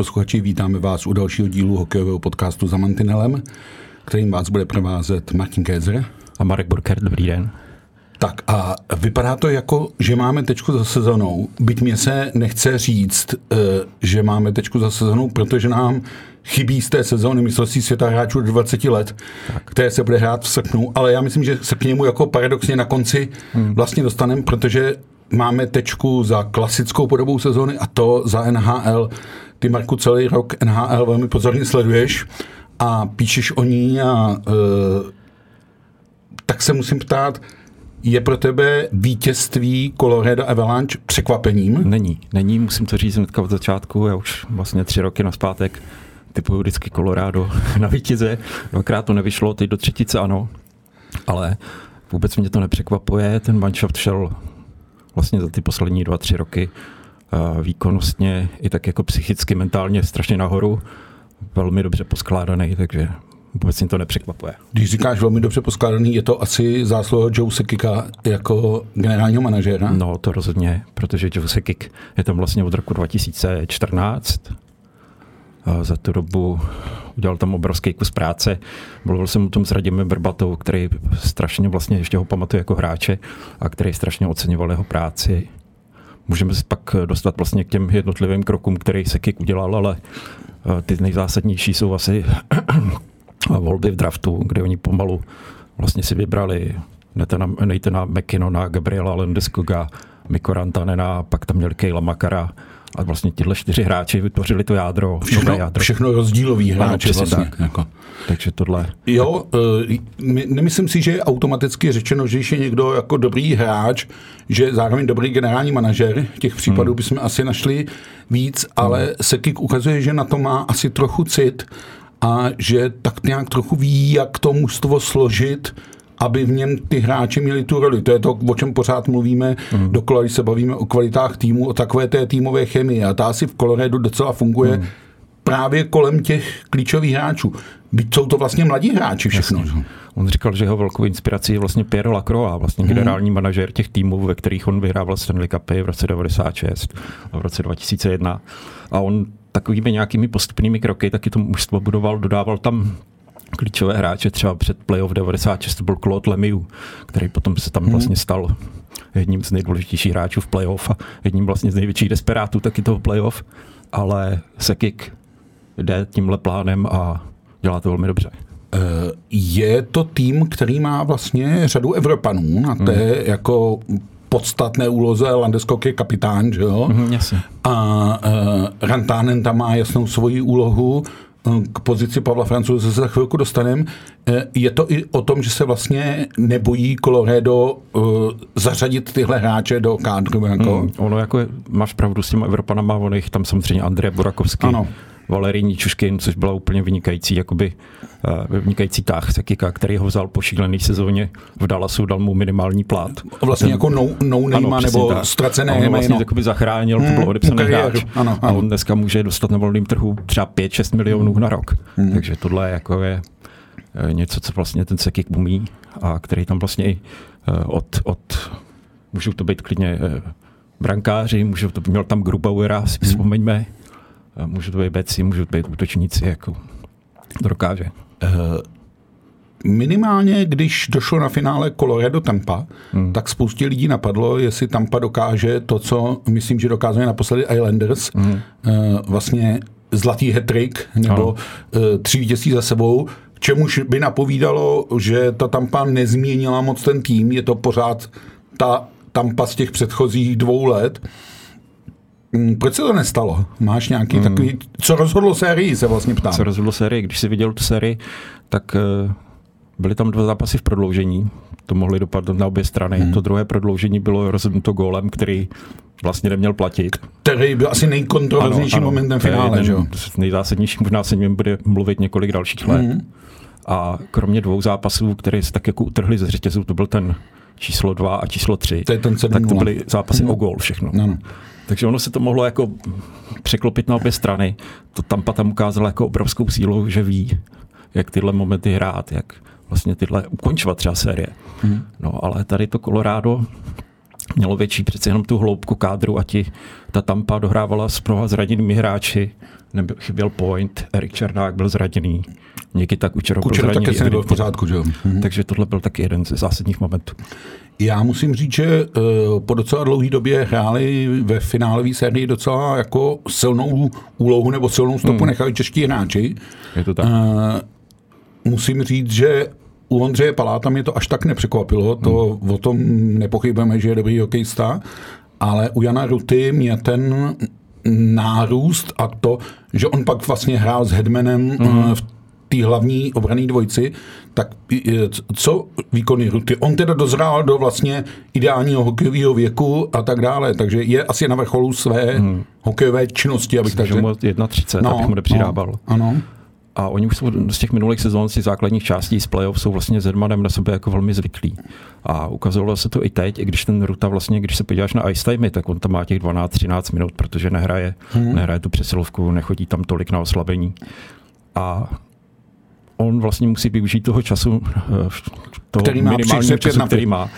Posluchači, vítáme vás u dalšího dílu hokejového podcastu za Mantinelem, kterým vás bude provázet Martin Kézer. A Marek Burker, dobrý den. Tak a vypadá to jako, že máme tečku za sezonou, byť mě se nechce říct, eh, že máme tečku za sezonou, protože nám chybí z té sezóny mistrovství světa hráčů do 20 let, tak. které se bude hrát v srpnu, ale já myslím, že se k němu jako paradoxně na konci hmm. vlastně dostaneme, protože máme tečku za klasickou podobou sezóny a to za NHL. Ty, Marku, celý rok NHL velmi pozorně sleduješ a píšeš o ní a e, tak se musím ptát, je pro tebe vítězství Colorado Avalanche překvapením? Není, není, musím to říct hnedka od začátku, já už vlastně tři roky naspátek typuju vždycky Colorado na vítěze, dvakrát to nevyšlo, teď do třetice ano, ale vůbec mě to nepřekvapuje, ten manšaft šel vlastně za ty poslední dva, tři roky výkonnostně i tak jako psychicky, mentálně strašně nahoru, velmi dobře poskládaný, takže vůbec mě to nepřekvapuje. Když říkáš velmi dobře poskládaný, je to asi zásluha Joe Sekika jako generálního manažera? No, to rozhodně, protože Joe Sekik je tam vlastně od roku 2014. A za tu dobu udělal tam obrovský kus práce. Mluvil jsem o tom s Radimem Brbatou, který strašně vlastně ještě ho pamatuje jako hráče a který strašně oceňoval jeho práci. Můžeme se pak dostat vlastně k těm jednotlivým krokům, který Sekik udělal, ale eh, ty nejzásadnější jsou asi volby v draftu, kde oni pomalu vlastně si vybrali Neitena McKinnona, Gabriela Landeskoga, Mikko Rantanena, pak tam měli Kejla Makara, a vlastně tyhle čtyři hráči vytvořili to jádro. Všechno, jádro. všechno rozdílový hráči vlastně. Tak. Jako. Takže tohle. Jo, uh, nemyslím si, že je automaticky řečeno, že je někdo jako dobrý hráč, že zároveň dobrý generální manažer. Těch případů hmm. bychom asi našli víc, ale hmm. Sekik ukazuje, že na to má asi trochu cit a že tak nějak trochu ví, jak to mužstvo složit, aby v něm ty hráči měli tu roli. To je to, o čem pořád mluvíme, mm. dokola, když se bavíme o kvalitách týmu, o takové té týmové chemii. A ta asi v Coloradu docela funguje mm. právě kolem těch klíčových hráčů. Byť jsou to vlastně mladí hráči všechno. Jasně. On říkal, že jeho velkou inspirací je vlastně Pierre Lacroix, vlastně hmm. generální manažer těch týmů, ve kterých on vyhrával Stanley Cupy v roce 96 a v roce 2001. A on takovými nějakými postupnými kroky taky to mužstvo budoval, dodával tam klíčové hráče, třeba před playoff 96 to byl Claude Lemieux, který potom se tam hmm. vlastně stal jedním z nejdůležitějších hráčů v playoff a jedním vlastně z největších desperátů taky toho playoff, ale Sekik jde tímhle plánem a dělá to velmi dobře. Eh, je to tým, který má vlastně řadu Evropanů na té hmm. jako podstatné úloze. Landeskog je kapitán, že jo? Mm, jasně. A uh, Rantanen tam má jasnou svoji úlohu k pozici Pavla Francouze se za chvilku dostaneme. Eh, je to i o tom, že se vlastně nebojí Colorado uh, zařadit tyhle hráče do kádru? Jako? Hmm, ono jako je, máš pravdu s těma Evropanama, ono jich tam samozřejmě Andrej Burakovský. Ano. Valerijní Čuškin, což byla úplně vynikající, jakoby, uh, vynikající tah Sekika, který ho vzal po šílené sezóně v Dallasu, dal mu minimální plát. Vlastně ten, jako no, no name ano, nebo tak. ztracené a on vlastně jakoby zachránil, hmm, to byl odepsaný hráč. Ano, ano. A on dneska může dostat na volném trhu třeba 5-6 milionů na rok. Hmm. Takže tohle jako je eh, něco, co vlastně ten Sekik umí a který tam vlastně i eh, od, od můžou to být klidně brankáři, můžou to, měl tam Grubauera, si hmm. vzpomeňme, můžou to být beci, můžou to být útočníci, jako to dokáže. Uh, minimálně, když došlo na finále Colorado Tampa, hmm. tak spoustě lidí napadlo, jestli Tampa dokáže to, co myslím, že dokázali naposledy Islanders, hmm. uh, vlastně zlatý hetrik nebo uh, tři vítězství za sebou, čemuž by napovídalo, že ta Tampa nezměnila moc ten tým, je to pořád ta Tampa z těch předchozích dvou let. Mm, proč se to nestalo? Máš nějaký hmm. takový... Co rozhodlo sérii, se vlastně ptám. Co rozhodlo sérii? Když jsi viděl tu sérii, tak uh, byly tam dva zápasy v prodloužení. To mohly dopadnout na obě strany. Hmm. To druhé prodloužení bylo rozhodnuto gólem, který vlastně neměl platit. Který byl asi nejkontroverznějším momentem finále, že jo? Nejzásadnější, možná se ním bude mluvit několik dalších let. Hmm. A kromě dvou zápasů, které se tak jako utrhly ze řetězu, to byl ten číslo 2 a číslo 3, to je ten tak to byly zápasy hmm. o gól všechno. No, no. Takže ono se to mohlo jako překlopit na obě strany. To Tampa tam ukázala jako obrovskou sílu, že ví, jak tyhle momenty hrát, jak vlastně tyhle ukončovat třeba série. Hmm. No ale tady to Colorado mělo větší přeci jenom tu hloubku kádru a ti, ta Tampa dohrávala s mnoha zraněnými hráči, nebyl, chyběl Point, Erik Černák byl zraněný, Nikita Kučerov Kučera byl zraněný. také nebyl v pořádku, že jo? Mhm. Takže tohle byl taky jeden ze zásadních momentů. Já musím říct, že uh, po docela dlouhé době hráli ve finálové sérii docela jako silnou úlohu nebo silnou stopu hmm. nechali čeští hráči. Je to tak. Uh, musím říct, že u Ondřeje Paláta mě to až tak nepřekvapilo, to hmm. o tom nepochybujeme, že je dobrý hokejista, ale u Jana Ruty mě ten nárůst a to, že on pak vlastně hrál s Hedmanem hmm. v té hlavní obrané dvojci, tak co výkony Ruty? On teda dozrál do vlastně ideálního hokejového věku a tak dále, takže je asi na vrcholu své hmm. hokejové činnosti, abych tak řekl. 31, no, abych mu nepřidával. No, ano. A oni už jsou z těch minulých sezón, z těch základních částí z playoff jsou vlastně s Edmanem na sebe jako velmi zvyklí. A ukazovalo se to i teď, i když ten Ruta vlastně, když se podíváš na ice timey, tak on tam má těch 12-13 minut, protože nehraje, hmm. nehraje tu přesilovku, nechodí tam tolik na oslabení. A on vlastně musí využít toho času, eh, toho který má minimálního času, který má,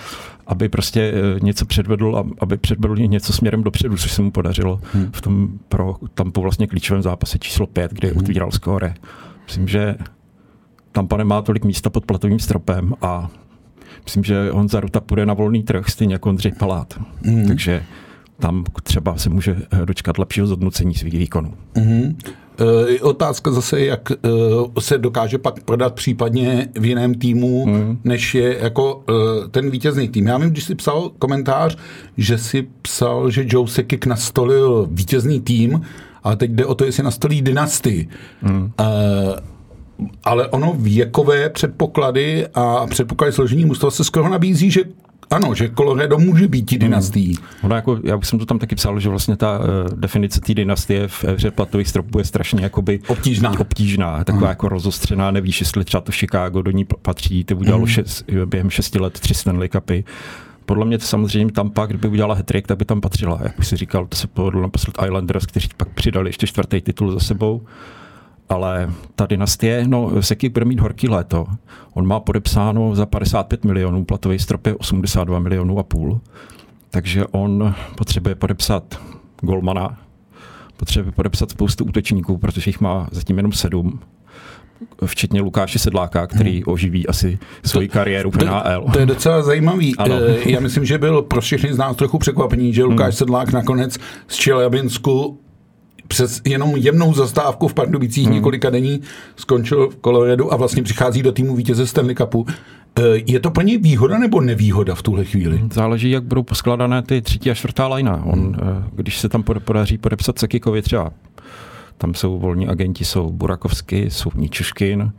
aby prostě eh, něco předvedl, aby předvedl něco směrem dopředu, což se mu podařilo hmm. v tom pro tam po vlastně klíčovém zápase číslo 5, kde hmm. otvíral skóre. Myslím, že Tampa nemá tolik místa pod platovým stropem a myslím, že Honza Ruta půjde na volný trh, stejně jako Ondřej Palát. Hmm. Takže tam třeba se může dočkat lepšího zhodnocení svých výkonů. Mm-hmm. E, otázka zase, jak e, se dokáže pak prodat případně v jiném týmu, mm. než je jako e, ten vítězný tým. Já vím, když jsi psal komentář, že si psal, že Joe Sekik nastolil vítězný tým, ale teď jde o to, jestli nastolí dynastii. Mm. E, ale ono věkové předpoklady a předpoklady složení mužstva se skoro nabízí, že ano, že Colorado může být tí dynastií. Hmm. Ono jako, já bych jsem to tam taky psal, že vlastně ta uh, definice té dynastie v hře platových stropů je strašně jakoby obtížná. obtížná taková hmm. jako rozostřená, nevíš, jestli třeba to Chicago do ní patří, ty udělalo hmm. šest, během šesti let tři Stanley Cupy. Podle mě to samozřejmě tam pak, kdyby udělala hetrik, tak by tam patřila. Jak bych si říkal, to se povedlo naposled Islanders, kteří pak přidali ještě čtvrtý titul za sebou ale ta dynastie, no Seky bude mít horký léto. On má podepsáno za 55 milionů, platový strop je 82 milionů a půl. Takže on potřebuje podepsat Golmana, potřebuje podepsat spoustu útočníků, protože jich má zatím jenom sedm včetně Lukáše Sedláka, který hmm. oživí asi svoji kariéru v NHL. To, to je docela zajímavý. Ano. Eh, já myslím, že byl pro všechny z nás trochu překvapení, že Lukáš hmm. Sedlák nakonec z Čelebinsku přes jenom jemnou zastávku v Pardubicích hmm. několika dení skončil v Coloradu a vlastně přichází do týmu vítěze Stanley Cupu. E, je to pro něj výhoda nebo nevýhoda v tuhle chvíli? Záleží, jak budou poskladané ty třetí a čtvrtá lajna. On, hmm. E, když se tam podaří podepsat Sekikovi třeba, tam jsou volní agenti, jsou Burakovsky, jsou Ničuškin,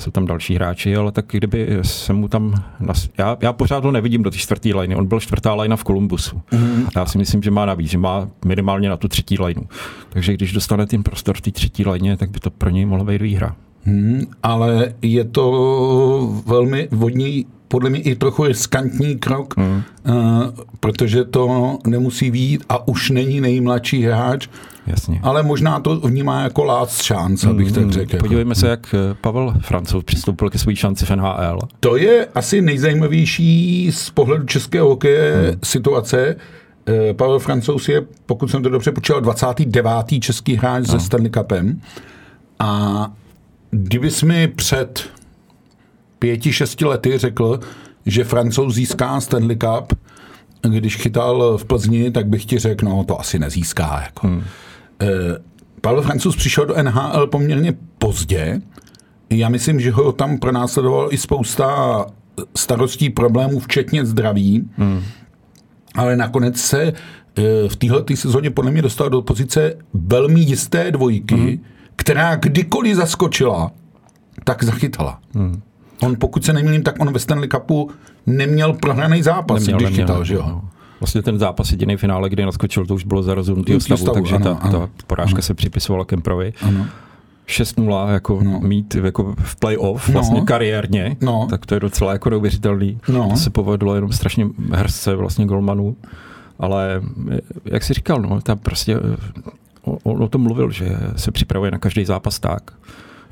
jsou tam další hráči, ale tak kdyby se mu tam... Nas... Já, já pořád ho nevidím do té čtvrté liny. On byl čtvrtá lajna v Kolumbusu. Mm. Já si myslím, že má navíc, že má minimálně na tu třetí lajnu. Takže když dostane ten prostor v té třetí lajně, tak by to pro něj mohla být výhra. Hmm, ale je to velmi vodní, podle mě i trochu riskantní krok, hmm. uh, protože to nemusí být a už není nejmladší hráč, Jasně. Ale možná to vnímá jako last chance, abych mm, tak řekl. Jako. Podívejme jako. se, jak eh, Pavel Francouz přistoupil ke své šanci v NHL. To je asi nejzajímavější z pohledu českého hokeje mm. situace. Eh, Pavel Francouz je, pokud jsem to dobře počítal, 29. český hráč no. se Stanley Cupem. A kdybys mi před pěti, šesti lety řekl, že Francouz získá Stanley Cup, když chytal v Plzni, tak bych ti řekl, no to asi nezíská. Jako. Hmm. Eh, Pavel Francouz přišel do NHL poměrně pozdě. Já myslím, že ho tam pronásledoval i spousta starostí, problémů, včetně zdraví. Hmm. Ale nakonec se eh, v téhle sezóně podle mě dostal do pozice velmi jisté dvojky, hmm. která kdykoliv zaskočila, tak zachytala. Hmm. On, pokud se nemýlím, tak on ve Stanley Cupu neměl prohraný zápas, neměl, když neměl, chytal, že jo? Vlastně ten zápas jediný finále, kdy naskočil, to už bylo za rozhodnutý stavu, stavu, takže ano, ta, ano, ta porážka ano. se připisovala Kemprovi. Ano. 6-0 jako no. mít jako v playoff no. vlastně kariérně, no. tak to je docela jako neuvěřitelný. No. To se povedlo jenom strašně hrzce vlastně golmanů, ale jak si říkal, no, tam prostě on o tom mluvil, že se připravuje na každý zápas tak,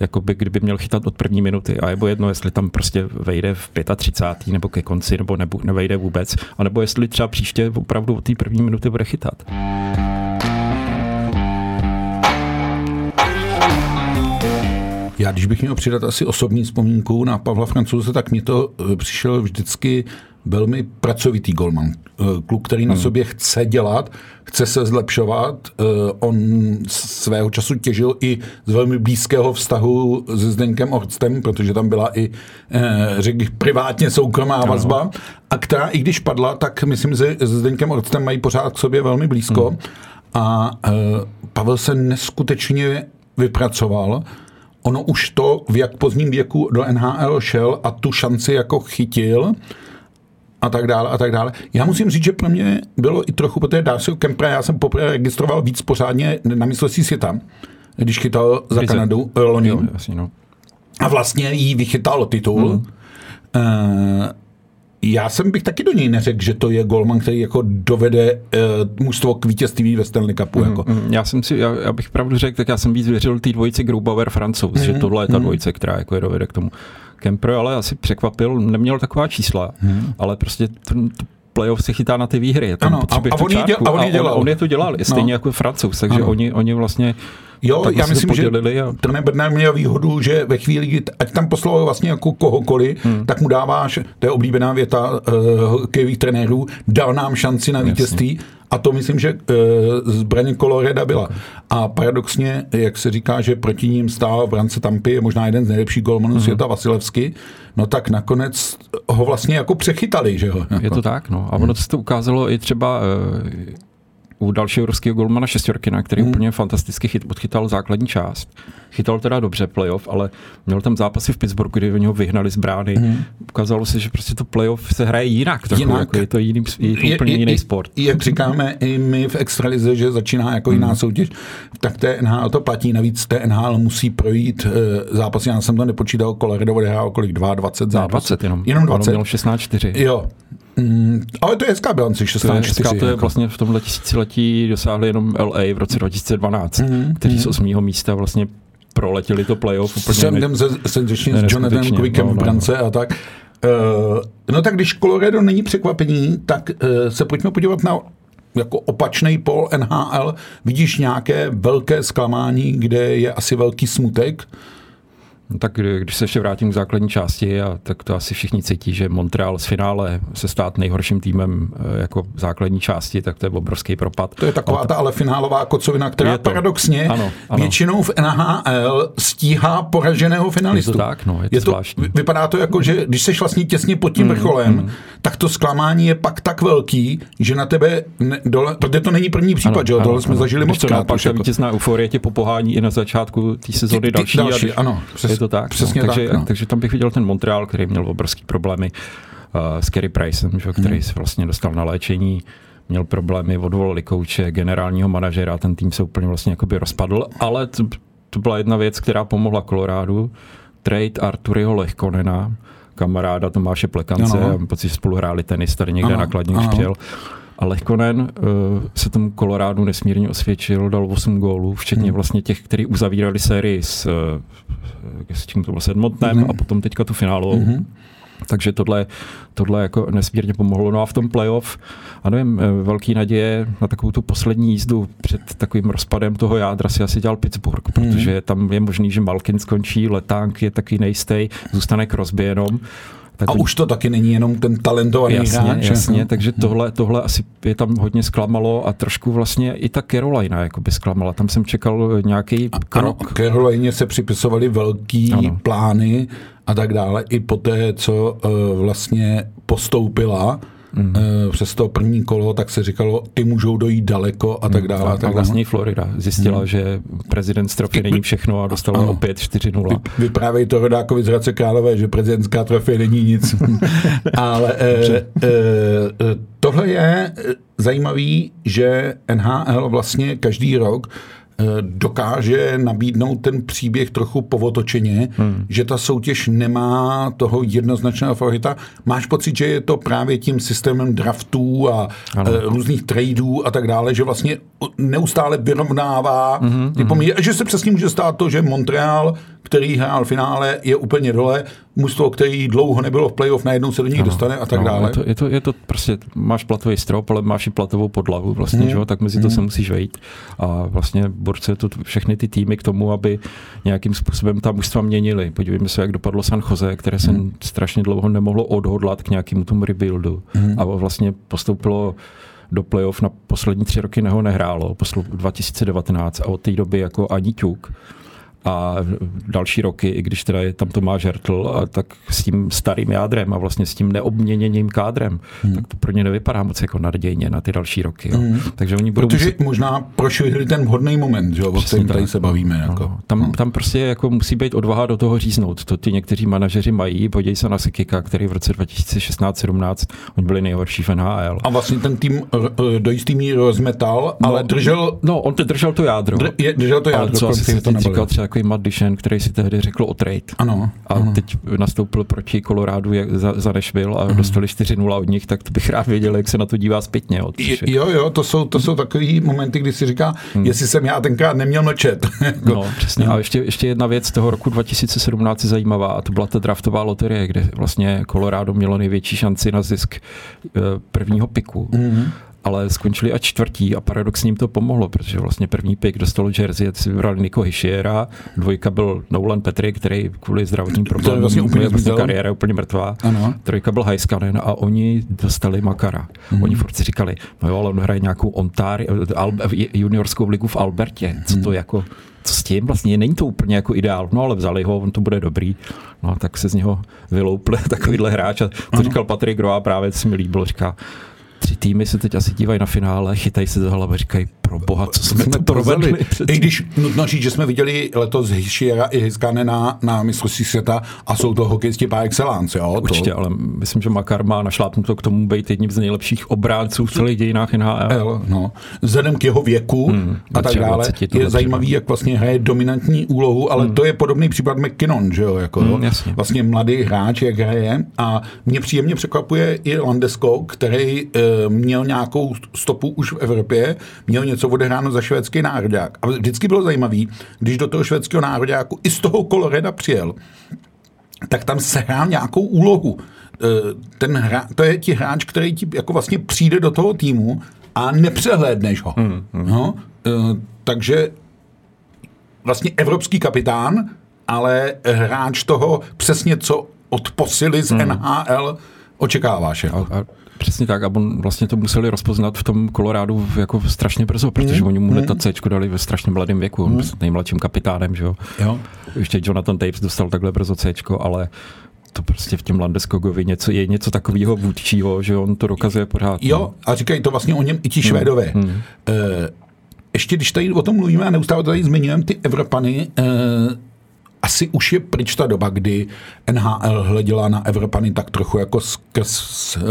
jakoby kdyby měl chytat od první minuty. A nebo jedno, jestli tam prostě vejde v 35. nebo ke konci, nebo nevejde vůbec. A nebo jestli třeba příště opravdu od té první minuty bude chytat. Já, když bych měl přidat asi osobní vzpomínku na Pavla Francouze, tak mi to eh, přišel vždycky velmi pracovitý golman. Eh, kluk, který na hmm. sobě chce dělat, chce se zlepšovat. Eh, on svého času těžil i z velmi blízkého vztahu se Zdeňkem Orstem, protože tam byla i, řekl bych, privátně soukromá vazba, a která i když padla, tak myslím, že s Zdeňkem Orstem mají pořád k sobě velmi blízko. Hmm. A Pavel se neskutečně vypracoval ono už to v jak pozdním věku do NHL šel a tu šanci jako chytil a tak dále a tak dále. Já musím říct, že pro mě bylo i trochu, protože Darcy Kempra já jsem poprvé registroval víc pořádně na mistrovství světa, když chytal za Krize. Kanadu eh, loni. No. A vlastně jí vychytal titul. Mm. Uh, já jsem bych taky do něj neřekl, že to je golman, který jako dovede uh, mužstvo k vítězství ve Stanley Cupu. Mm, jako. Mm, já jsem si, já, já, bych pravdu řekl, tak já jsem víc věřil té dvojici Grubauer Francouz, mm, že tohle je ta mm. dvojice, která jako je dovede k tomu. Kemper ale asi překvapil, neměl taková čísla, mm. ale prostě ten, playoff se chytá na ty výhry. Tam ano, a, a, on je, děl, a on dělal. On, je to dělal, stejně no. jako Francouz, takže oni, oni vlastně Jo, tak já myslím, že a... trenér Bednar měl výhodu, že ve chvíli, ať tam poslal vlastně jako kohokoliv, hmm. tak mu dáváš, to je oblíbená věta uh, hokejových trenérů, dal nám šanci na vítězství. A to myslím, že uh, zbraně Coloreda byla. A paradoxně, jak se říká, že proti ním stál v rance Tampy, je možná jeden z nejlepších golmanů hmm. světa, Vasilevsky, no tak nakonec ho vlastně jako přechytali, že jo? Je to tak, no. A ono se to ukázalo i třeba uh, u dalšího ruského golmana Šestorkina, který hmm. úplně fantasticky chyt, odchytal základní část. Chytal teda dobře playoff, ale měl tam zápasy v Pittsburghu, kdy ho vyhnali z brány. Hmm. Ukázalo se, že prostě to playoff se hraje jinak. Trochu, jinak. Jako je to, jiný, je to úplně je, jiný je, sport. Jak říkáme i my v extralize, že začíná jako jiná hmm. soutěž, tak té NHL to platí. Navíc té NHL musí projít uh, zápasy. Já jsem to nepočítal, Colorado odehrál kolik 22 zápasů. 20 jenom. Jenom 20. Ono měl 16-4. Jo, Mm, ale to je hezká bilance, 16 to je, to je jako. vlastně v tomhle tisíciletí dosáhli jenom LA v roce 2012, mm, kteří mm. z osmého místa vlastně proletěli to playoff. Úplně Jsem se, se, s Jonathanem Quickem no, v no, brance no. a tak. Uh, no tak když Colorado není překvapení, tak uh, se pojďme podívat na jako opačný pol NHL. Vidíš nějaké velké zklamání, kde je asi velký smutek? No tak když se ještě vrátím k základní části, a tak to asi všichni cítí, že Montreal z finále se stát nejhorším týmem eh, jako v základní části, tak to je obrovský propad. To je taková ta ale finálová kocovina, která paradoxně ano, ano. většinou v NHL stíhá poraženého finalistu. Je to tak, no, je to, je to zvláštní. Vypadá to jako, že když seš vlastně těsně pod tím mm, vrcholem, mm. tak to zklamání je pak tak velký, že na tebe ne, dole, protože to není první případ, ano, že jo, tohle ano, jsme ano. zažili moc krát. Ta vítězná euforie tě popohání i na začátku té sezóny další. další ano, to tak. No. Přesně no. Takže, tak, no. takže tam bych viděl ten Montreal, který měl obrovský problémy uh, s Kerry Pricem, že, který hmm. se vlastně dostal na léčení měl problémy, odvolali kouče, generálního manažera, ten tým se úplně vlastně jakoby rozpadl, ale to, to byla jedna věc, která pomohla Kolorádu. Trade Arturiho Lechkonena, kamaráda Tomáše Plekance, ano. pocit, že spolu hráli tenis tady někde ano, na Kladně, přijel. A Lehkonen uh, se tomu Kolorádu nesmírně osvědčil, dal 8 gólů, včetně hmm. vlastně těch, kteří uzavírali sérii s, uh, s tím to bylo Edmontonem hmm. a potom teďka tu finálovou. Hmm. Takže tohle, tohle jako nesmírně pomohlo. No a v tom playoff, a nevím, eh, velký naděje na takovou tu poslední jízdu před takovým rozpadem toho jádra si asi dělal Pittsburgh, protože tam je možný, že Malkin skončí, letánk je taky nejistý, zůstane Crosby jenom. Tak a už to taky není jenom ten talentovaný jasně, hráč. Jasně, takže tohle, tohle asi je tam hodně zklamalo a trošku vlastně i ta Carolina jako by zklamala. Tam jsem čekal nějaký krok. Ano, Carolině se připisovaly velký ano. plány a tak dále. I po té, co uh, vlastně postoupila, mm. přes to první kolo, tak se říkalo, ty můžou dojít daleko a tak mhm. dále. A, a tak vlastně Florida zjistila, mm. že prezident trofy není všechno a dostala ano. opět 4-0. Vy, vyprávějí to Rodákovi z Hradce Králové, že prezidentská trofej není nic. Ale e, e, tohle je zajímavý, že NHL vlastně každý rok dokáže nabídnout ten příběh trochu povotočeně, hmm. že ta soutěž nemá toho jednoznačného favorita. Máš pocit, že je to právě tím systémem draftů a ano. Eh, různých tradeů a tak dále, že vlastně neustále vyrovnává hmm, ty hmm. poměry, že se přesně může stát to, že Montreal, který hrál v finále, je úplně dole, mužstvo, který dlouho nebylo v playoff, najednou se do nich dostane a tak no, dále. Je to, je, to, je to prostě, máš platový strop, ale máš i platovou podlahu vlastně, hmm. že? tak mezi to hmm. se musíš vejít. A vlastně borce to všechny ty týmy k tomu, aby nějakým způsobem ta mužstva měnili. Podívejme se, jak dopadlo San Jose, které se hmm. strašně dlouho nemohlo odhodlat k nějakému tomu rebuildu. Hmm. A vlastně postoupilo do playoff na poslední tři roky neho nehrálo, poslu 2019 a od té doby jako ani ťuk a další roky, i když teda je tam Tomáš Hertl, a tak s tím starým jádrem a vlastně s tím neobměněným kádrem, hmm. tak to pro ně nevypadá moc jako nadějně na ty další roky. Jo. Hmm. Takže oni budou Protože muset... možná prošvihli ten vhodný moment, že, o kterém tady se bavíme. Jako. No, tam, hmm. tam prostě jako musí být odvaha do toho říznout. To ty někteří manažeři mají. Podívej se na Sekika, který v roce 2016-17 oni byli nejhorší v NHL. A vlastně ten tým do jistý míry rozmetal, no, ale držel... No, on držel to jádro. Dr, je, držel to jádro. Ale co asi to říkal třeba takový Matt Dishon, který si tehdy řekl o trade. Ano. A ano. teď nastoupil proti Kolorádu za, za Nashville a ano. dostali 4-0 od nich, tak to bych rád věděl, jak se na to dívá zpětně. Od jo, jo, to jsou, to jsou takový momenty, kdy si říká, hmm. jestli jsem já tenkrát neměl mlčet. no, přesně. A ještě, ještě jedna věc toho roku 2017 je zajímavá a to byla ta draftová loterie, kde vlastně Colorado mělo největší šanci na zisk eh, prvního piku. Mm-hmm ale skončili a čtvrtí a paradoxně jim to pomohlo, protože vlastně první pick dostal Jersey, si vybrali Niko Hischiera, dvojka byl Nolan Petry, který kvůli zdravotním problémům vlastně úplně vlastně kariéra úplně mrtvá, ano. trojka byl Heiskanen a oni dostali Makara. Hmm. Oni furt si říkali, no jo, ale on hraje nějakou Ontári, juniorskou ligu v Albertě, co to hmm. jako co s tím vlastně, není to úplně jako ideál, no ale vzali ho, on to bude dobrý, no tak se z něho vyloupl takovýhle hráč a to říkal Patrik Roa právě, co mi líbilo, říká, tři týmy se teď asi dívají na finále, chytají se za hlavu a říkají, pro boha, co jsme, jsme to provedli. I když nutno říct, že jsme viděli letos Hischiera i Hiskane na, na mistrovství světa a jsou to hokejisti par excellence. Jo? Určitě, to... ale myslím, že Makar má našlápnuto k tomu být jedním z nejlepších obránců v celých dějinách NHL. No. Vzhledem k jeho věku hmm, a tak dále je zajímavý, jak vlastně hraje dominantní úlohu, ale hmm. to je podobný případ McKinnon, že jo? Jako, hmm, jasně. Vlastně mladý hráč, jak hraje a mě příjemně překvapuje i Landesko, který e, měl nějakou stopu už v Evropě, měl něco něco odehráno za švédský národák. A vždycky bylo zajímavé, když do toho švédského národáku i z toho Koloreda přijel, tak tam sehrál nějakou úlohu. E, ten hra, to je ti hráč, který ti jako vlastně přijde do toho týmu a nepřehlédneš ho. Hmm, hmm. No, takže vlastně evropský kapitán, ale hráč toho přesně co od posily z hmm. NHL očekáváš. A, a Přesně tak a on vlastně to museli rozpoznat v tom Kolorádu jako strašně brzo, protože mm. oni mu mm. C dali ve strašně mladém věku, on mm. nejmladším kapitánem, že jo. jo. Ještě Jonathan Tapes dostal takhle brzo C, ale to prostě v těm Landeskogovi něco, je něco takového vůdčího, že on to dokazuje pořád. Jo, no. a říkají to vlastně o něm i ti mm. Švédové. Mm. Uh, ještě když tady o tom mluvíme a neustále tady zmiňujeme ty Evropany, uh, asi už je pryč ta doba, kdy NHL hleděla na Evropany tak trochu jako skrz uh,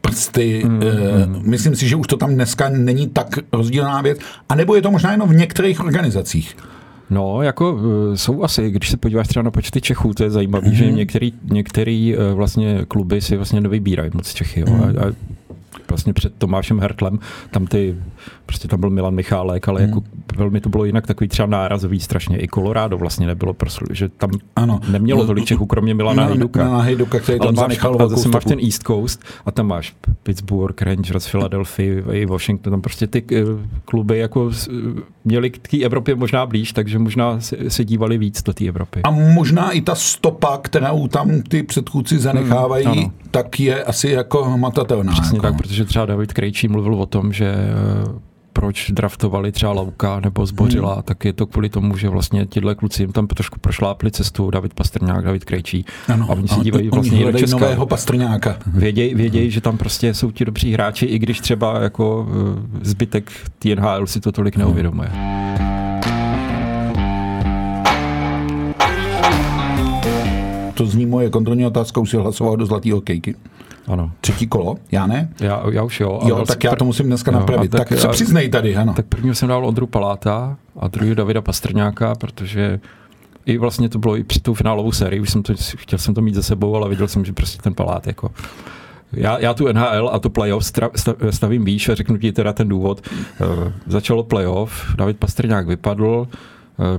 prsty. Mm, mm. Myslím si, že už to tam dneska není tak rozdílná věc. A nebo je to možná jenom v některých organizacích. No, jako uh, jsou asi, když se podíváš třeba na počty Čechů, to je zajímavé, mm. že některý, některý uh, vlastně kluby si vlastně nevybírají moc Čechy. Jo? Mm. A, a vlastně před Tomášem Hertlem, tam ty, prostě tam byl Milan Michálek, ale hmm. jako velmi to bylo jinak takový třeba nárazový strašně. I Colorado vlastně nebylo, prostě, že tam ano. nemělo tolik Čechů, kromě Milana na, Hejduka. Milana Hejduka, který tam zanechal A zase máš ten East Coast a tam máš Pittsburgh, Rangers, Philadelphia i Washington, tam prostě ty eh, kluby jako měli k té Evropě možná blíž, takže možná se, dívali víc do té Evropy. A možná i ta stopa, kterou tam ty předchůdci zanechávají, hmm, tak je asi jako hmatatelná. Přesně jako. tak, protože třeba David Krejčí mluvil o tom, že eh, proč draftovali třeba Lauka nebo Zbořila, hmm. tak je to kvůli tomu, že vlastně tihle kluci jim tam trošku prošlápli cestu, David Pastrňák, David Krejčí. Ano, a oni se dívají vlastně do Česka. nového Pastrňáka. Vědějí, věděj, hmm. že tam prostě jsou ti dobří hráči, i když třeba jako eh, zbytek TNHL si to tolik neuvědomuje. To zní moje kontrolní otázka, už si hlasoval do zlatý hokejky. Ano. Třetí kolo, já ne? Já, já už jo. Jo, tak já to musím dneska jo, napravit. Tak, tak se přiznej tady, ano. Tak první jsem dal Ondru Paláta a druhý Davida Pastrňáka, protože i vlastně to bylo i při tou finálovou sérii, už jsem to, chtěl jsem to mít za sebou, ale viděl jsem, že prostě ten Palát jako já, já tu NHL a to playoff stavím výš a řeknu ti teda ten důvod. Uh, začalo playoff, David Pastrňák vypadl, Eh,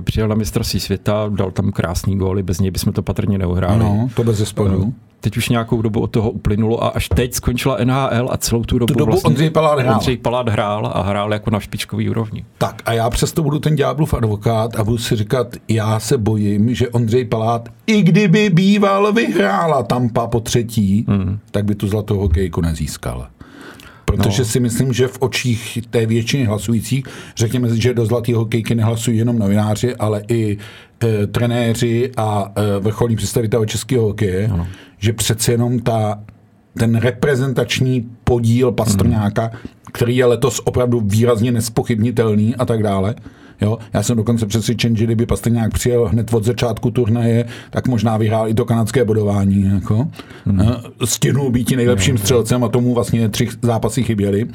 přijel na mistrovství světa, dal tam krásný góly, bez něj bychom to patrně neuhráli. No, to bez zesporu. Teď už nějakou dobu od toho uplynulo a až teď skončila NHL a celou tu dobu, Tu dobu vlastně Ondřej Palát hrál. Ondřej Palát hrál a hrál jako na špičkový úrovni. Tak a já přesto budu ten ďáblův advokát a budu si říkat, já se bojím, že Ondřej Palát, i kdyby býval vyhrála Tampa po třetí, hmm. tak by tu zlatou hokejku nezískal. Protože no. si myslím, že v očích té většiny hlasujících, řekněme, že do zlaté hokejky nehlasují jenom novináři, ale i e, trenéři a e, vrcholní představitelé českého hokeje, ano. že přece jenom ta, ten reprezentační podíl Pastrňáka, hmm. který je letos opravdu výrazně nespochybnitelný a tak dále, Jo? Já jsem dokonce přesvědčen, že kdyby Pastrňák přijel hned od začátku turnaje, tak možná vyhrál i to kanadské bodování. Jako. Hmm. Stihnul být nejlepším střelcem a tomu vlastně tři zápasy chyběly.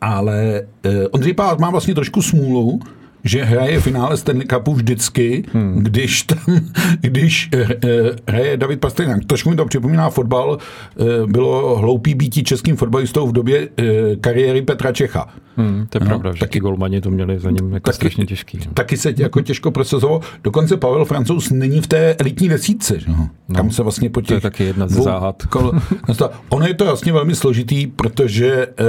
Ale eh, Ondřej Pálát má vlastně trošku smůlu, že hraje finále Stanley Cupu vždycky, hmm. když tam, když eh, eh, hraje David Pastrňák. Trošku mi to připomíná fotbal. Eh, bylo hloupý býtí českým fotbalistou v době kariéry Petra Čecha. Hmm, to je no, pravda, že taky golmani to měli za ním jako taky, strašně těžký. No. Taky se jako těžko procesoval. Dokonce Pavel Francouz není v té elitní desítce. No. Tam se vlastně po těch... To je taky jedna ze záhad. Kol, ono je to vlastně velmi složitý, protože eh,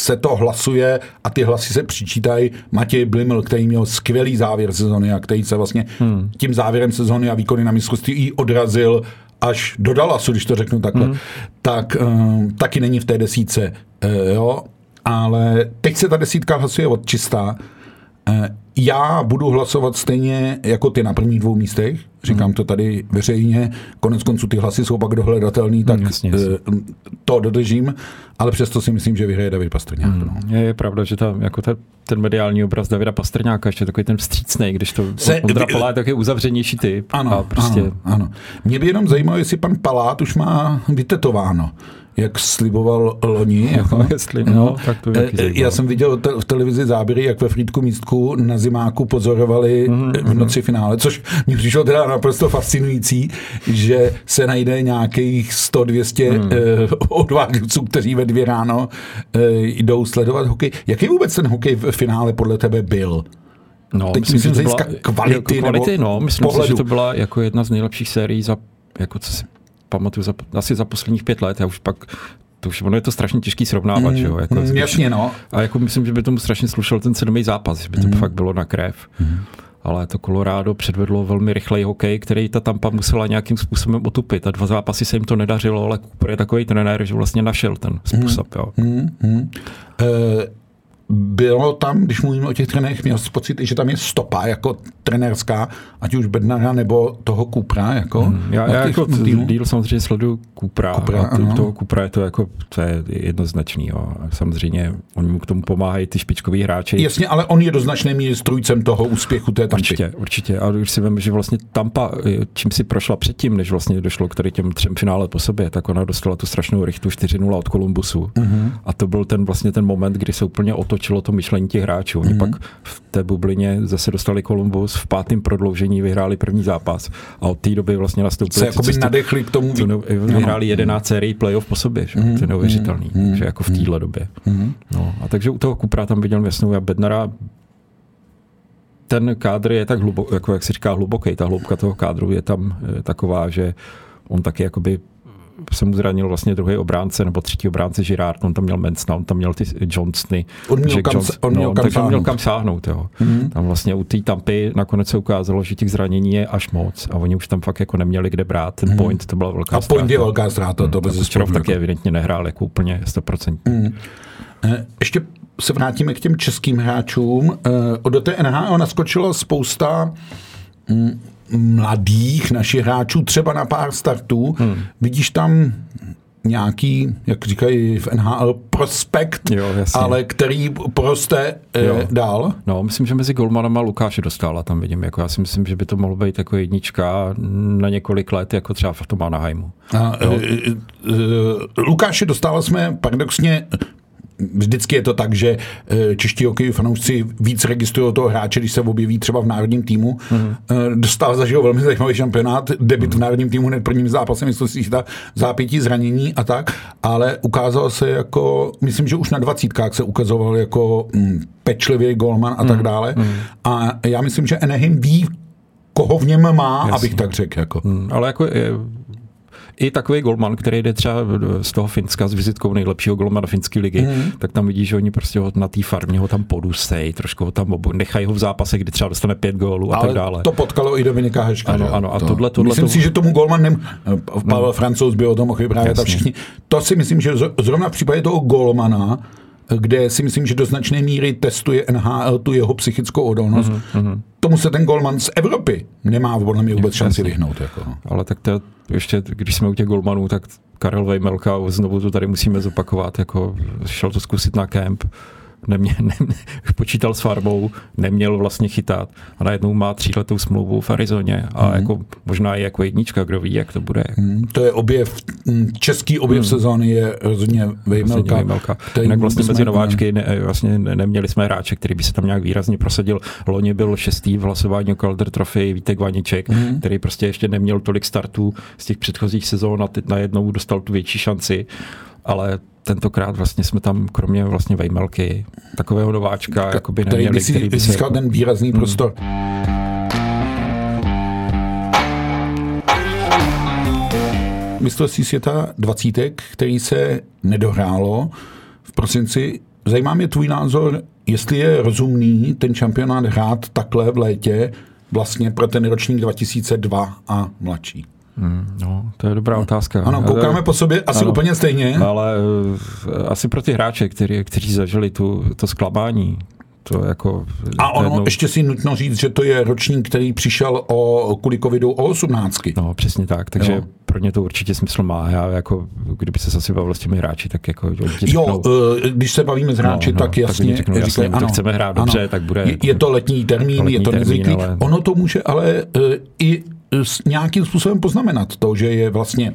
se to hlasuje a ty hlasy se přičítají. Matěj Bliml, který měl skvělý závěr sezony a který se vlastně hmm. tím závěrem sezony a výkony na mistrovství i odrazil až do Dallasu, když to řeknu takhle, hmm. tak um, taky není v té desíce. Uh, jo? Ale teď se ta desítka hlasuje od čistá. Uh, já budu hlasovat stejně jako ty na prvních dvou místech, říkám hmm. to tady veřejně, konec konců ty hlasy jsou pak dohledatelný, tak hmm, jasně, jasně. to dodržím, ale přesto si myslím, že vyhraje David Pastrňák. Hmm. No. Je, je pravda, že ta, jako ta, ten mediální obraz Davida Pastrňáka ještě takový ten vstřícný, když to Se, Ondra vy, Palát je takový uzavřenější typ. Ano, a prostě... ano, ano. Mě by jenom zajímalo, jestli pan Palát už má vytetováno jak sliboval loni. Jako, no, jestli, no, no, tak to je Já jsem viděl te- v televizi záběry, jak ve Frýdku místku na zimáku pozorovali mm-hmm. v noci finále, což mi přišlo teda naprosto fascinující, že se najde nějakých 100-200 mm. eh, odvážců, kteří ve dvě ráno eh, jdou sledovat hokej. Jaký vůbec ten hokej v finále podle tebe byl? No, Teď myslím, myslím že to byla, kvality, jako kvality nebo no, myslím pohledu. si, že to byla jako jedna z nejlepších sérií za, jako co si pamatuju za, asi za posledních pět let, já už pak to už ono je to strašně těžký srovnávat, mm, jo? Jako, mm, jasně, no. A jako myslím, že by tomu strašně slušel ten sedmý zápas, že by to mm. fakt bylo na krev. Mm. Ale to Colorado předvedlo velmi rychlej hokej, který ta Tampa musela nějakým způsobem otupit. A dva zápasy se jim to nedařilo, ale Cooper je takový trenér, že vlastně našel ten způsob. Mm. Jo. Mm, mm. Uh, bylo tam, když mluvíme o těch trenérech, měl jsi pocit, že tam je stopa jako trenérská, ať už Bednara nebo toho Kupra? Jako, hmm. Já, já jako díl samozřejmě sleduju Kupra, Kupra a to, toho Kupra je to jako, to je jednoznačný. Jo. Samozřejmě oni mu k tomu pomáhají ty špičkoví hráči. Jasně, ale on je do značné míry strujcem toho úspěchu té tampy. Určitě, určitě. A když si vím, že vlastně Tampa, čím si prošla předtím, než vlastně došlo k tady těm třem finále po sobě, tak ona dostala tu strašnou rychtu 4-0 od Kolumbusu. Mm-hmm. A to byl ten vlastně ten moment, kdy se úplně otočil otočilo to myšlení těch hráčů. Oni mm-hmm. pak v té bublině zase dostali Columbus, v pátém prodloužení vyhráli první zápas a od té doby vlastně nastoupili. Se jakoby nadechli k tomu. To, vyhráli 11 sérií playoff po sobě, že? Mm-hmm. to je neuvěřitelný, mm-hmm. že jako v téhle době. Mm-hmm. No, a takže u toho Kupra tam viděl jasnou a Bednara ten kádr je tak hluboký, jako jak se říká hluboký, ta hloubka toho kádru je tam je taková, že on taky jakoby se mu zranil vlastně druhý obránce nebo třetí obránce Girard, on tam měl Mensna, on tam měl ty Johnsony. On měl kam, Jones, on měl no, kam takže on měl kam sáhnout. Jo. Mm-hmm. Tam vlastně u té tampy nakonec se ukázalo, že těch zranění je až moc a oni už tam fakt jako neměli kde brát. Ten mm-hmm. point to byla velká A ztráta. point je velká ztráta, to bez Kučerov taky evidentně nehrál jako úplně 100%. Mm. Ještě se vrátíme k těm českým hráčům. Eh, do té NHL naskočila spousta mm, mladých našich hráčů, třeba na pár startů. Hmm. Vidíš tam nějaký, jak říkají v NHL, prospekt, jo, ale který poroste eh, dál? No, myslím, že mezi Golmanama Lukáše dostala tam vidím. Jako já si myslím, že by to mohlo být jako jednička na několik let, jako třeba v tom Anaheimu. A, e, e, Lukáše dostala jsme paradoxně vždycky je to tak, že eh, čeští hokejoví fanoušci víc registrují toho hráče, když se objeví třeba v národním týmu. Mm. Dostal zažil velmi zajímavý šampionát, debit mm. v národním týmu hned prvním zápasem, myslím si, zápětí zranění a tak, ale ukázal se jako, myslím, že už na dvacítkách se ukazoval jako mm, pečlivý golman a mm. tak dále. Mm. A já myslím, že Anaheim ví, koho v něm má, Jasně. abych tak řekl. Jako. Mm, ale jako je, i takový golman, který jde třeba z toho Finska s vizitkou nejlepšího golmana finské ligy, mm. tak tam vidíš, že oni prostě ho na té farmě ho tam podustej, trošku ho tam obu, nechají ho v zápase, kdy třeba dostane pět gólů a Ale tak dále. to potkalo i Dominika Heška. Ano, ano. A to. tohle, tohle, myslím to... si, že tomu golmanem, Pavel no. Francouz by o tom mohl vyprávět a všichni. To si myslím, že zrovna v případě toho golmana, kde si myslím, že do značné míry testuje NHL tu jeho psychickou odolnost. Mm-hmm. Tomu se ten golman z Evropy nemá podle mě vůbec šanci vyhnout. Jako. No. Ale tak to ještě, když jsme u těch golmanů, tak Karel Vejmelka, znovu to tady musíme zopakovat, jako šel to zkusit na kemp nemě, ne, počítal s farmou, neměl vlastně chytat a najednou má tříletou smlouvu v Arizoně a mm. jako možná i jako jednička, kdo ví, jak to bude. Mm, to je objev, mm, český objev mm. sezóny je rozhodně Vejmelka. Vejmelka. Jinak vlastně mezi nováčky ne, vlastně neměli jsme hráče, který by se tam nějak výrazně prosadil. Loni byl šestý v hlasování o Calder Trophy Vítek Vaniček, mm. který prostě ještě neměl tolik startů z těch předchozích sezón a teď najednou dostal tu větší šanci ale tentokrát vlastně jsme tam kromě vlastně Vejmelky, takového nováčka, K- jakoby neměli, který by, si, který by získal jako... ten výrazný hmm. prostor. Mistrovství světa dvacítek, který se nedohrálo v prosinci. Zajímá mě tvůj názor, jestli je rozumný ten šampionát hrát takhle v létě vlastně pro ten ročník 2002 a mladší. Hmm, no, to je dobrá otázka. Ano, koukáme po sobě asi ano, úplně stejně. Ale uh, asi pro ty hráče, který, kteří zažili tu, to zklamání, to jako... A ono jednou... ještě si nutno říct, že to je ročník, který přišel o, kvůli covidu o 18. No, přesně tak, takže jo. pro ně to určitě smysl má. Já jako, kdyby se zase bavil s těmi hráči, tak jako... Jo, uh, když se bavíme s no, hráči, no, tak jasně... Tak řeknou, jasně ano, to chceme hrát dobře, ano, tak bude... Je, je to letní termín, to letní je to nezvyklý. Ale... Ono to může ale uh, i nějakým způsobem poznamenat to, že je vlastně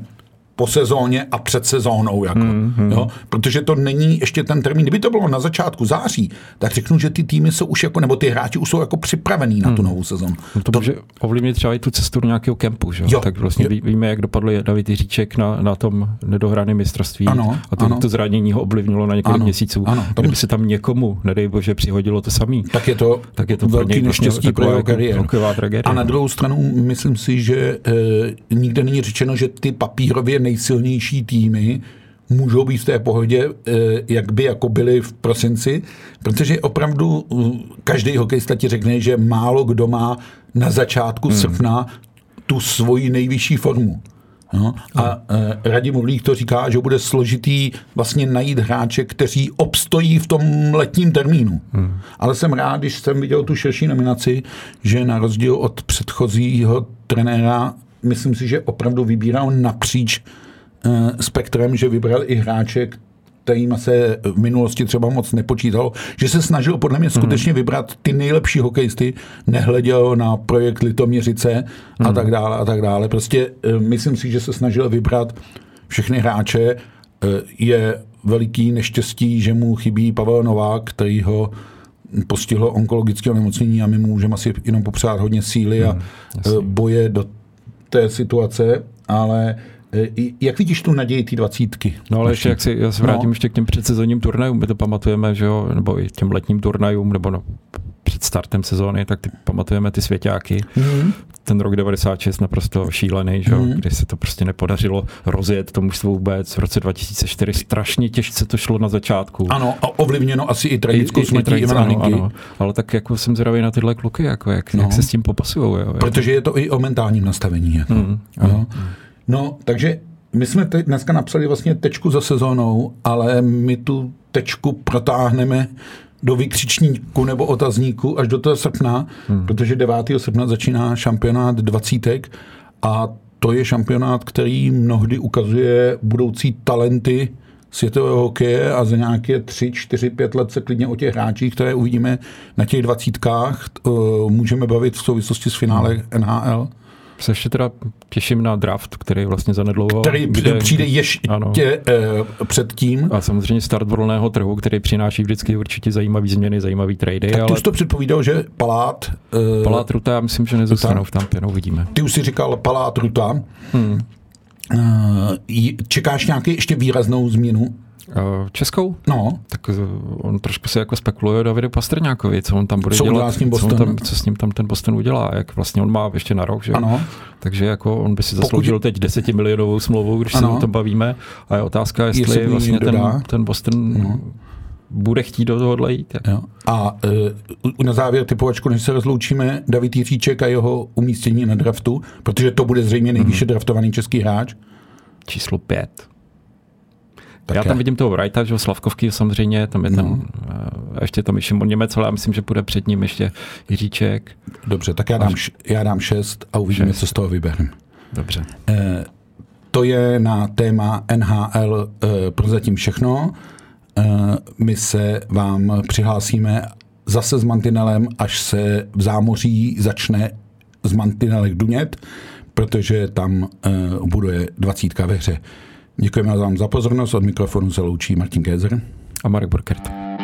po sezóně a před sezónou. Jako, mm-hmm. jo? Protože to není ještě ten termín. Kdyby to bylo na začátku září, tak řeknu, že ty týmy jsou už jako, nebo ty hráči už jsou jako připravený na tu mm. novou sezónu. No to, to může ovlivnit třeba i tu cestu do nějakého kempu. Že? Jo, tak vlastně jo. víme, jak dopadl David Jiříček na, na tom nedohraném mistrovství. Ano, a to, ano. to zranění ho ovlivnilo na několik ano, měsíců. Ano, tam... Kdyby se tam někomu, nedej bože, přihodilo to samý, tak je to, tak je to velký neštěstí pro jeho kariéru. A na druhou stranu myslím si, že e, nikde není řečeno, že ty papírově nejsilnější týmy můžou být v té pohodě, eh, jak by jako byli v prosinci, protože opravdu eh, každý hokejista ti řekne, že málo kdo má na začátku hmm. srpna tu svoji nejvyšší formu. No, a e, Radim Urlík to říká, že bude složitý vlastně najít hráče, kteří obstojí v tom letním termínu. Hmm. Ale jsem rád, když jsem viděl tu širší nominaci, že na rozdíl od předchozího trenéra, myslím si, že opravdu vybíral napříč Eh, spektrem, že vybral i hráče, kterým se v minulosti třeba moc nepočítalo, že se snažil podle mě skutečně mm. vybrat ty nejlepší hokejisty, nehleděl na projekt Litoměřice mm. a tak dále a tak dále. Prostě eh, myslím si, že se snažil vybrat všechny hráče. Eh, je veliký neštěstí, že mu chybí Pavel Novák, který ho postihlo onkologické onemocnění a my můžeme asi jenom popřát hodně síly a mm, boje do té situace, ale jak vidíš tu naději té dvacítky? No ale ještě, jak si, já se vrátím no. ještě k těm předsezonním turnajům, my to pamatujeme, že jo, nebo i těm letním turnajům, nebo no, před startem sezóny, tak ty pamatujeme ty svěťáky. Mm. Ten rok 96 naprosto šílený, že? Mm. kdy se to prostě nepodařilo rozjet to mužstvo vůbec. V roce 2004 strašně těžce to šlo na začátku. Ano, a ovlivněno asi i tragickou smrtí ano, ale tak jako jsem zvědavý na tyhle kluky, jako jak, no. jak se s tím popasují. Protože je to i o mentálním nastavení. Jako. Mm. Ano. Mm. No, takže my jsme teď dneska napsali vlastně tečku za sezónou, ale my tu tečku protáhneme do vykřičníku nebo otazníku až do toho srpna, hmm. protože 9. srpna začíná šampionát dvacítek a to je šampionát, který mnohdy ukazuje budoucí talenty světového hokeje a za nějaké 3, 4, 5 let se klidně o těch hráčích, které uvidíme na těch dvacítkách, můžeme bavit v souvislosti s finále NHL. Se ještě teda těším na draft, který vlastně zanedlouho... Který kde, přijde ještě ano. uh, před tím. A samozřejmě start volného trhu, který přináší vždycky určitě zajímavý změny, zajímavý trady. Tak ale... ty už to předpovídal, že Palát... Uh, Palát Ruta, já myslím, že nezůstanou v tam pěnou, vidíme. Ty už si říkal Palát Ruta. Hmm. Uh, čekáš nějaký ještě výraznou změnu Eh, českou? No. Tak eh, on trošku se jako spekuluje o Davidu Pastrňákovi, co on tam bude co dělat, s ním Boston? Co, tam, co s ním tam ten Boston udělá, jak vlastně on má ještě na rok, že? Ano. Takže jako on by si zasloužil Pokud... teď desetimilionovou smlouvu, když ano. se o tom bavíme. A je otázka, jestli, jestli vlastně ten, ten Boston no bude chtít do tohohle jít. Jak... Jo. A uh, na závěr typovačku, než se rozloučíme, David Jiříček a jeho umístění na draftu, protože to bude zřejmě nejvyšší mm-hmm. draftovaný český hráč. Číslo pět. Tak Já tam je. vidím toho Wrighta, že Slavkovky samozřejmě, tam je no. tam, a ještě tam Šimon Němec, ale já myslím, že bude před ním ještě Jiříček. Dobře, tak já dám, Až... já dám šest a uvidíme, šest. co z toho vybereme. Dobře. E, to je na téma NHL e, eh, prozatím všechno. E, my se vám přihlásíme zase s mantinelem, až se v zámoří začne z mantinelek dunět, protože tam e, bude dvacítka ve hře. Děkujeme vám za pozornost. Od mikrofonu se loučí Martin Kézer a Marek Burkert.